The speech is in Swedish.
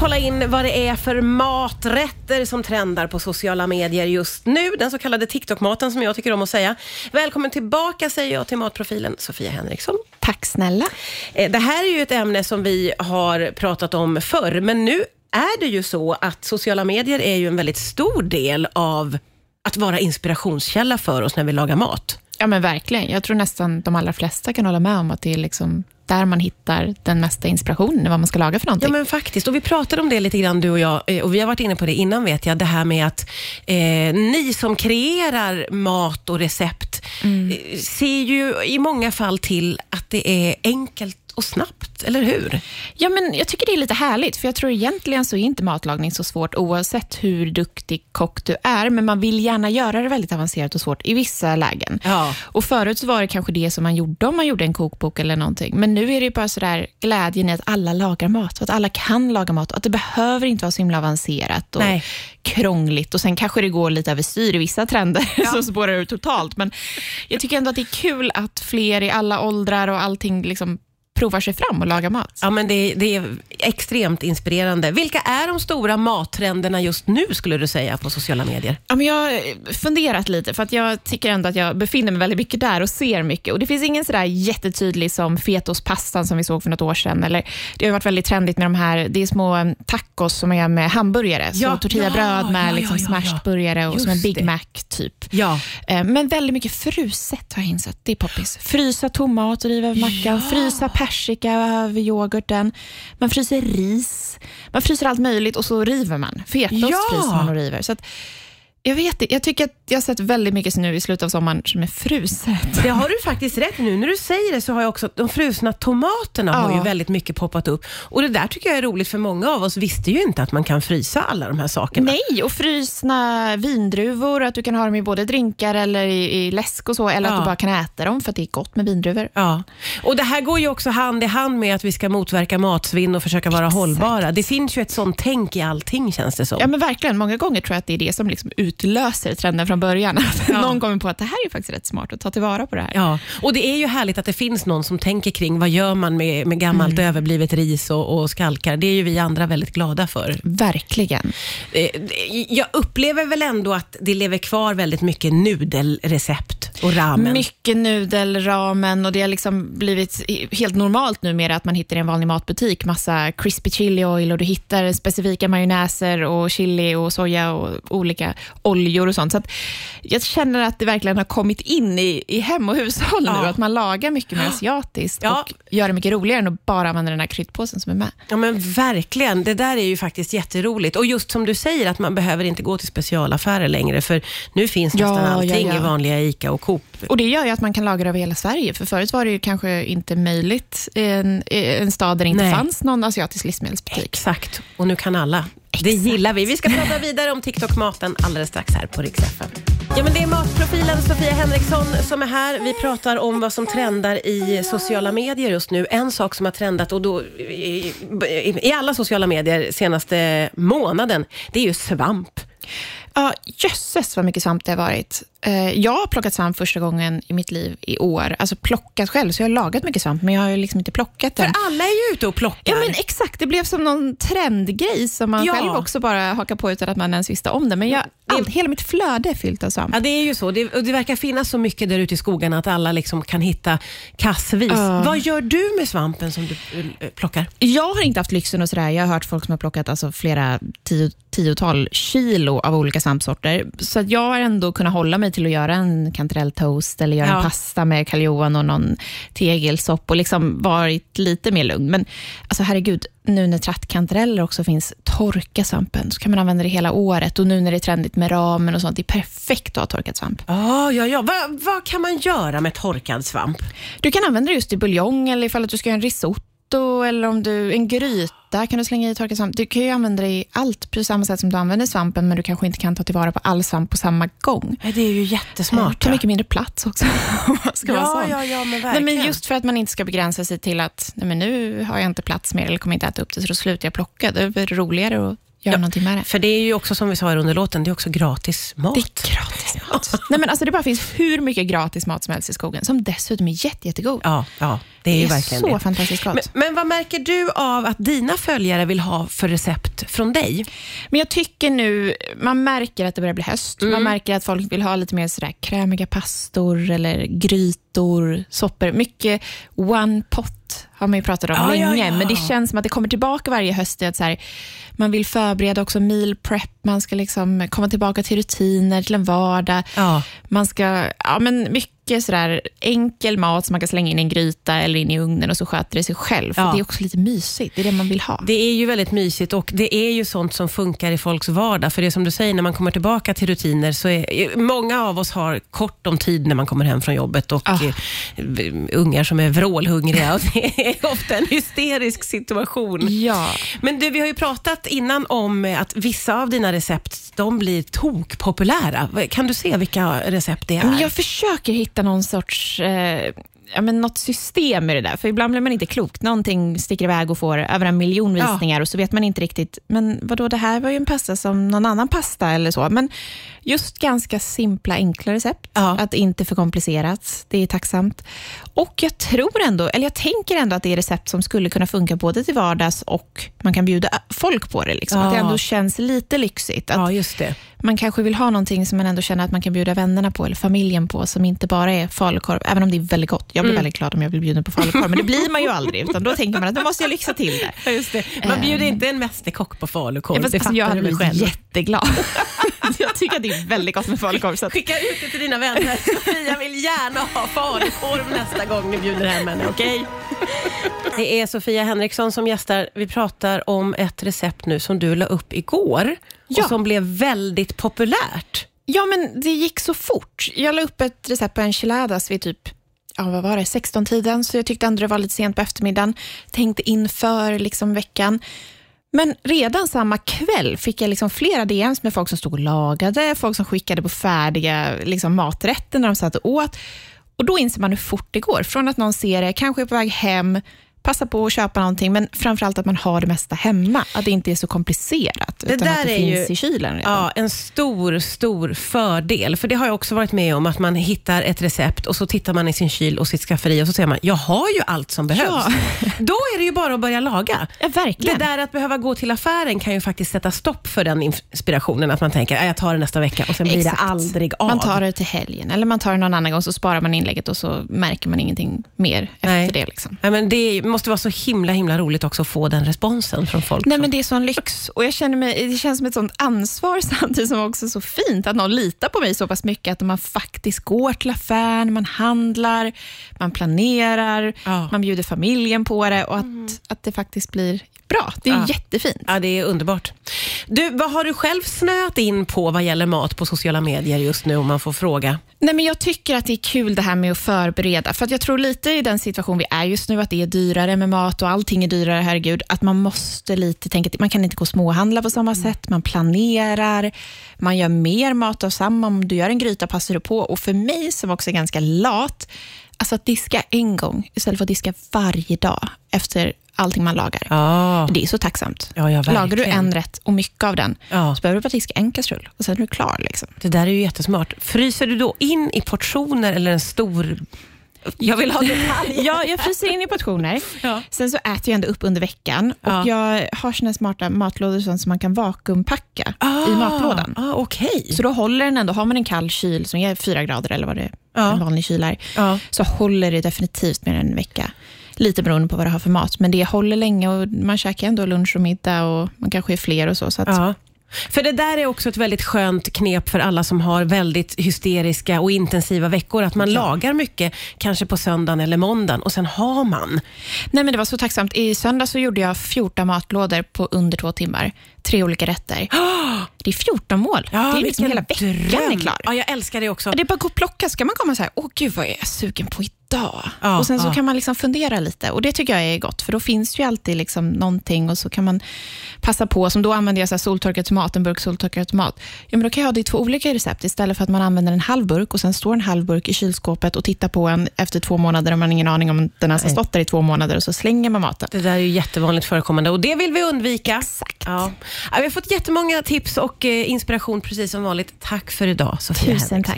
kolla in vad det är för maträtter som trendar på sociala medier just nu. Den så kallade TikTok-maten som jag tycker om att säga. Välkommen tillbaka säger jag till matprofilen Sofia Henriksson. Tack snälla. Eh, Det här är ju ett ämne som vi har pratat om förr, men nu är det ju så att sociala medier är ju en väldigt stor del av att vara inspirationskälla för oss när vi lagar mat. Ja men verkligen. Jag tror nästan de allra flesta kan hålla med om att det är liksom där man hittar den mesta inspirationen, vad man ska laga för någonting. Ja men faktiskt, och vi pratade om det lite grann du och jag, eh, och vi har varit inne på det innan vet jag, det här med att eh, ni som kreerar mat och recept eh, ser ju i många fall till att det är enkelt och snabbt, eller hur? Ja, men jag tycker det är lite härligt, för jag tror egentligen så är inte matlagning så svårt oavsett hur duktig kock du är, men man vill gärna göra det väldigt avancerat och svårt i vissa lägen. Ja. Och Förut så var det kanske det som man gjorde om man gjorde en kokbok eller någonting, men nu är det ju bara sådär glädjen i att alla lagar mat, och att alla kan laga mat och att det behöver inte vara så himla avancerat och Nej. krångligt och sen kanske det går lite överstyr i vissa trender som spårar ur totalt, men jag tycker ändå att det är kul att fler i alla åldrar och allting liksom provar sig fram och lagar mat. Ja, men det, det är extremt inspirerande. Vilka är de stora mattrenderna just nu, skulle du säga, på sociala medier? Ja, men jag har funderat lite, för att jag tycker ändå att jag befinner mig väldigt mycket där och ser mycket. Och Det finns ingen sådär jättetydlig som fetostpastan som vi såg för något år sedan. Eller, det har varit väldigt trendigt med de här, det är små eh, tacos som gör med hamburgare. Ja, så tortillabröd ja, med ja, liksom ja, smashed burgare och Just som en Big det. Mac typ. Ja. Eh, Men väldigt mycket fruset har jag insett. Det är poppis. Frysa tomat och riva över mackan, frysa persika över yoghurten. Man fryser ris. Man fryser allt möjligt och så river man. Fetaost Ja! fryser man och river. Så att, jag vet inte. Jag tycker att jag har sett väldigt mycket nu i slutet av sommaren som är fruset. Det har du faktiskt rätt nu. När du säger det så har jag också, de frusna tomaterna har Ja. ju väldigt mycket poppat upp. Och det där tycker jag är roligt för många av oss visste ju inte att man kan frysa alla de här sakerna. Nej, och frysna vindruvor, att du kan ha dem i både drinkar eller i, i läsk och så, eller Ja. att du bara kan äta dem för att det är gott med vindruvor. Ja, och det här går ju också hand i hand med att vi ska motverka matsvinn och försöka vara hållbara. Det finns ju ett sånt tänk i allting känns det som. Ja, men verkligen. Många gånger tror jag att det är det som liksom utlöser trenden från början. Att Ja. någon kommer på att det här är faktiskt rätt smart att ta tillvara på det här. Ja, och det är ju härligt att det finns någon som tänker kring vad gör man med, med gammalt överblivet ris och, och skalkar. Det är ju vi andra väldigt glada för. Verkligen. Eh, Jag upplever väl ändå att det lever kvar väldigt mycket nudelrecept och ramen. Mycket nudelramen och det har liksom blivit helt normalt numera att man hittar i en vanlig matbutik massa crispy chili oil och du hittar specifika majonnäser och chili och soja och olika oljor och sånt. Så jag känner att det verkligen har kommit in i, i hem och hushåll Ja. nu, att man lagar mycket mer asiatiskt Ja. och gör det mycket roligare än att bara använda den här kryddpåsen som är med. Ja men verkligen, det där är ju faktiskt jätteroligt. Och just som du säger att man behöver inte gå till specialaffärer längre, för nu finns Ja, nästan allting ja. i vanliga ICA och Coop. Och Det gör ju att man kan lagra över hela Sverige, för förut var det ju kanske inte möjligt i en, i en stad där det inte Nej. fanns någon asiatisk livsmedelsbutik. Exakt, och nu kan alla. Det gillar vi. Vi ska prata vidare om TikTok-maten alldeles strax här på Rix. Ja, men det är matprofilen Sofia Henriksson som är här. Vi pratar om vad som trendar i sociala medier just nu. En sak som har trendat och då, i, i, i alla sociala medier senaste månaden, det är ju svamp. Ja, jösses vad mycket svamp det har varit. Eh, Jag har plockat svamp första gången i mitt liv i år. Alltså plockat själv, så jag har lagat mycket svamp, men jag har liksom inte plockat För den. alla är ju ute och plockar. Ja, men exakt. Det blev som någon trendgrej som man Ja. själv också bara hakar på utan att man ens visste om det. Men jag, allt, hela mitt flöde är fyllt av svamp. Ja, det är ju så. Det, det verkar finnas så mycket där ute i skogarna att alla liksom kan hitta kassvis. Ja. Vad gör du med svampen som du eh, plockar? Jag har inte haft lyxen och sådär. Jag har hört folk som har plockat alltså flera tio, tiotal kilo av olika svampsorter. Så att jag har ändå kunnat hålla mig till att göra en kantarelltoast eller göra Ja. en pasta med karljohan och någon tegelsopp och liksom varit lite mer lugn. Men alltså herregud, nu när trattkantareller också finns, torka svampen, så kan man använda det hela året. Och nu när det är trendigt med ramen och sånt, det är perfekt att ha torkad svamp. Ja, ja, ja. Vad, vad kan man göra med torkad svamp? Du kan använda det just i buljong eller ifall att du ska göra en risotto eller om du, en gryta kan du slänga i torkad svamp. Du kan ju använda det i allt på samma sätt som du använder svampen, men du kanske inte kan ta tillvara på all svamp på samma gång. Det är ju jättesmart. Det tar mycket mindre plats också. ska ja, ja, ja, men Nej, men just för att man inte ska begränsa sig till att nej, men nu har jag inte plats mer eller kommer inte äta upp det, så då slutar jag plocka. Det är roligare att göra någonting med det. För det är ju också som vi sa under låten, det är också gratis mat. Det är gratis mat. nej, men alltså, det bara finns hur mycket gratis mat som helst i skogen, som dessutom är jätte, jättegod. Ja, ja. Det är det är verkligen så det. fantastiskt gott. Men, men vad märker du av att dina följare vill ha för recept från dig? Men jag tycker nu, man märker att det börjar bli höst. Mm. Man märker att folk vill ha lite mer sådär krämiga pastor eller grytor, soppor. Mycket one pot har man ju pratat om Ja, ja, länge, ja. men det känns som att det kommer tillbaka varje höst. Att så här, man vill förbereda också meal prep, man ska liksom komma tillbaka till rutiner, till en vardag. Ja. Man ska, ja men mycket sådär enkel mat som man kan slänga in i en gryta eller in i ugnen och så sköter det sig själv. För Ja. Det är också lite mysigt, det är det man vill ha. Det är ju väldigt mysigt och det är ju sånt som funkar i folks vardag. För det är som du säger, när man kommer tillbaka till rutiner så är många av oss har kort om tid när man kommer hem från jobbet och Ah. eh, ungar som är vrålhungriga är ofta en hysterisk situation. Ja. Men du, vi har ju pratat innan om att vissa av dina recept, de blir tokpopulära. Kan du se vilka recept det är? Jag försöker hitta någon sorts eh, ja, men något system i det där, för ibland blir man inte klok. Någonting sticker iväg och får över en miljon Ja. visningar och så vet man inte riktigt, men vadå, det här var ju en pasta som någon annan pasta eller så. Men just ganska simpla, enkla recept. Ja. Att inte för komplicerat, det är tacksamt. Och jag tror ändå, eller jag tänker ändå att det är recept som skulle kunna funka både till vardags och man kan bjuda folk på det. Liksom. Ja. Att det ändå känns lite lyxigt. Att Ja, man kanske vill ha någonting som man ändå känner att man kan bjuda vännerna på, eller familjen på, som inte bara är falukorv, även om det är väldigt gott. Jag blir väldigt glad om jag blir bjuden på falukorv, men det blir man ju aldrig, utan då tänker man att då måste jag lyxa till det. Ja, just det. Man bjuder inte en mästerkock på falukorv, Ja, fast, det alltså, jag hade blivit själv. jätteglad. jag tycker att det är väldigt gott med falukorv. Så att, Skicka ut det till dina vänner. Sofia vill gärna ha falukorv nästa gång ni bjuder hem henne, okej? Det är Sofia Henriksson som gästar. Vi pratar om ett recept nu som du la upp igår Ja. och som blev väldigt populärt. ja, men det gick så fort. Jag la upp ett recept på enchiladas vid typ ja, vad var det, 16-tiden, så jag tyckte ändå det var lite sent på eftermiddagen. Tänkte inför liksom veckan. Men redan samma kväll fick jag liksom flera DMs med folk som stod och lagade, folk som skickade på färdiga liksom, maträtter när de satt och åt. Och då inser man hur fort det går. Från att någon ser det, kanske är på väg hem, passa på att köpa någonting, men framförallt att man har det mesta hemma. Att det inte är så komplicerat, Det utan där att det är finns ju- i kylen redan. Ja, en stor, stor fördel. För det har jag också varit med om, att man hittar ett recept och så tittar man i sin kyl och sitt skafferi och så säger man, jag har ju allt som behövs. Ja. Då är det ju bara att börja laga. Ja, verkligen. Det där att behöva gå till affären kan ju faktiskt sätta stopp för den inspirationen, att man tänker, "Ja, jag tar det nästa vecka och sen blir Exakt. det aldrig av. Man tar det till helgen, eller man tar det någon annan gång, så sparar man inlägget och så märker man ingenting mer efter Nej. det. Liksom. Ja, men det måste vara så himla, himla roligt också att få den responsen från folk. Nej, men det är sån lyx och jag känner mig, det känns som ett sånt ansvar samtidigt som också så fint att någon litar på mig så pass mycket att man faktiskt går till affären, man handlar, man planerar, Ja. man bjuder familjen på det och att, att det faktiskt blir bra. Det är Ja. jättefint. Ja, det är underbart. Du, vad har du själv snöat in på vad gäller mat på sociala medier just nu, om man får fråga? Nej, men jag tycker att det är kul det här med att förbereda. För att jag tror lite i den situation vi är just nu, att det är dyrare med mat och allting är dyrare, herregud, att man måste lite tänka, man kan inte gå och småhandla på samma sätt, man planerar, man gör mer mat av samma, om du gör en gryta passar du på. Och för mig som också är ganska lat, alltså att diska en gång istället för att diska varje dag efter allting man lagar. Ja, Det är så tacksamt. ja, ja Lagar du en rätt och mycket av den, Ja. så behöver du bara diska en kastrull och sen är du klar. Liksom. Det där är ju jättesmart. Fryser du då in i portioner eller en stor... Jag vill ha detaljer. Ja, jag fryser in i portioner. Ja. Sen så äter jag ändå upp under veckan Ja. och jag har såna smarta matlådor som man kan vakuumpacka i matlådan. Ah, Okej. Så då håller den ändå, har man en kall kyl som är fyra grader eller vad det Ja. en vanlig kyl är, Ja. så håller det definitivt mer än en vecka. Lite beroende på vad det har för mat, men det håller länge och man käkar ändå lunch och middag och man kanske är fler och så. så Ja. För det där är också ett väldigt skönt knep för alla som har väldigt hysteriska och intensiva veckor, att man lagar mycket, kanske på söndagen eller måndagen och sen har man. Nej, men det var så tacksamt. I söndag så gjorde jag 14 matlådor på under två timmar. Tre olika rätter. Det är 14 mål. det är liksom hela veckan dröm. är klar. Ja, jag älskar det också. Ja, Det är bara att gå och plocka, så kan man komma så här, åh gud vad är jag sugen på idag? Ja, och sen så ja. kan man liksom fundera lite och det tycker jag är gott, för då finns ju alltid liksom någonting och så kan man passa på, som då använder jag så här soltorkad tomat, en burk soltorkad tomat. Ja, men då kan jag ha det i två olika recept istället för att man använder en halv burk och sen står en halv burk i kylskåpet och tittar på en efter två månader och man har ingen aning om den ens har stått där i två månader och så slänger man maten. Det där är ju jättevanligt förekommande och det vill vi undvika. Exakt. Ja. Vi har fått jättemånga tips och eh, inspiration precis som vanligt. Tack för idag Sofia Tusen tack.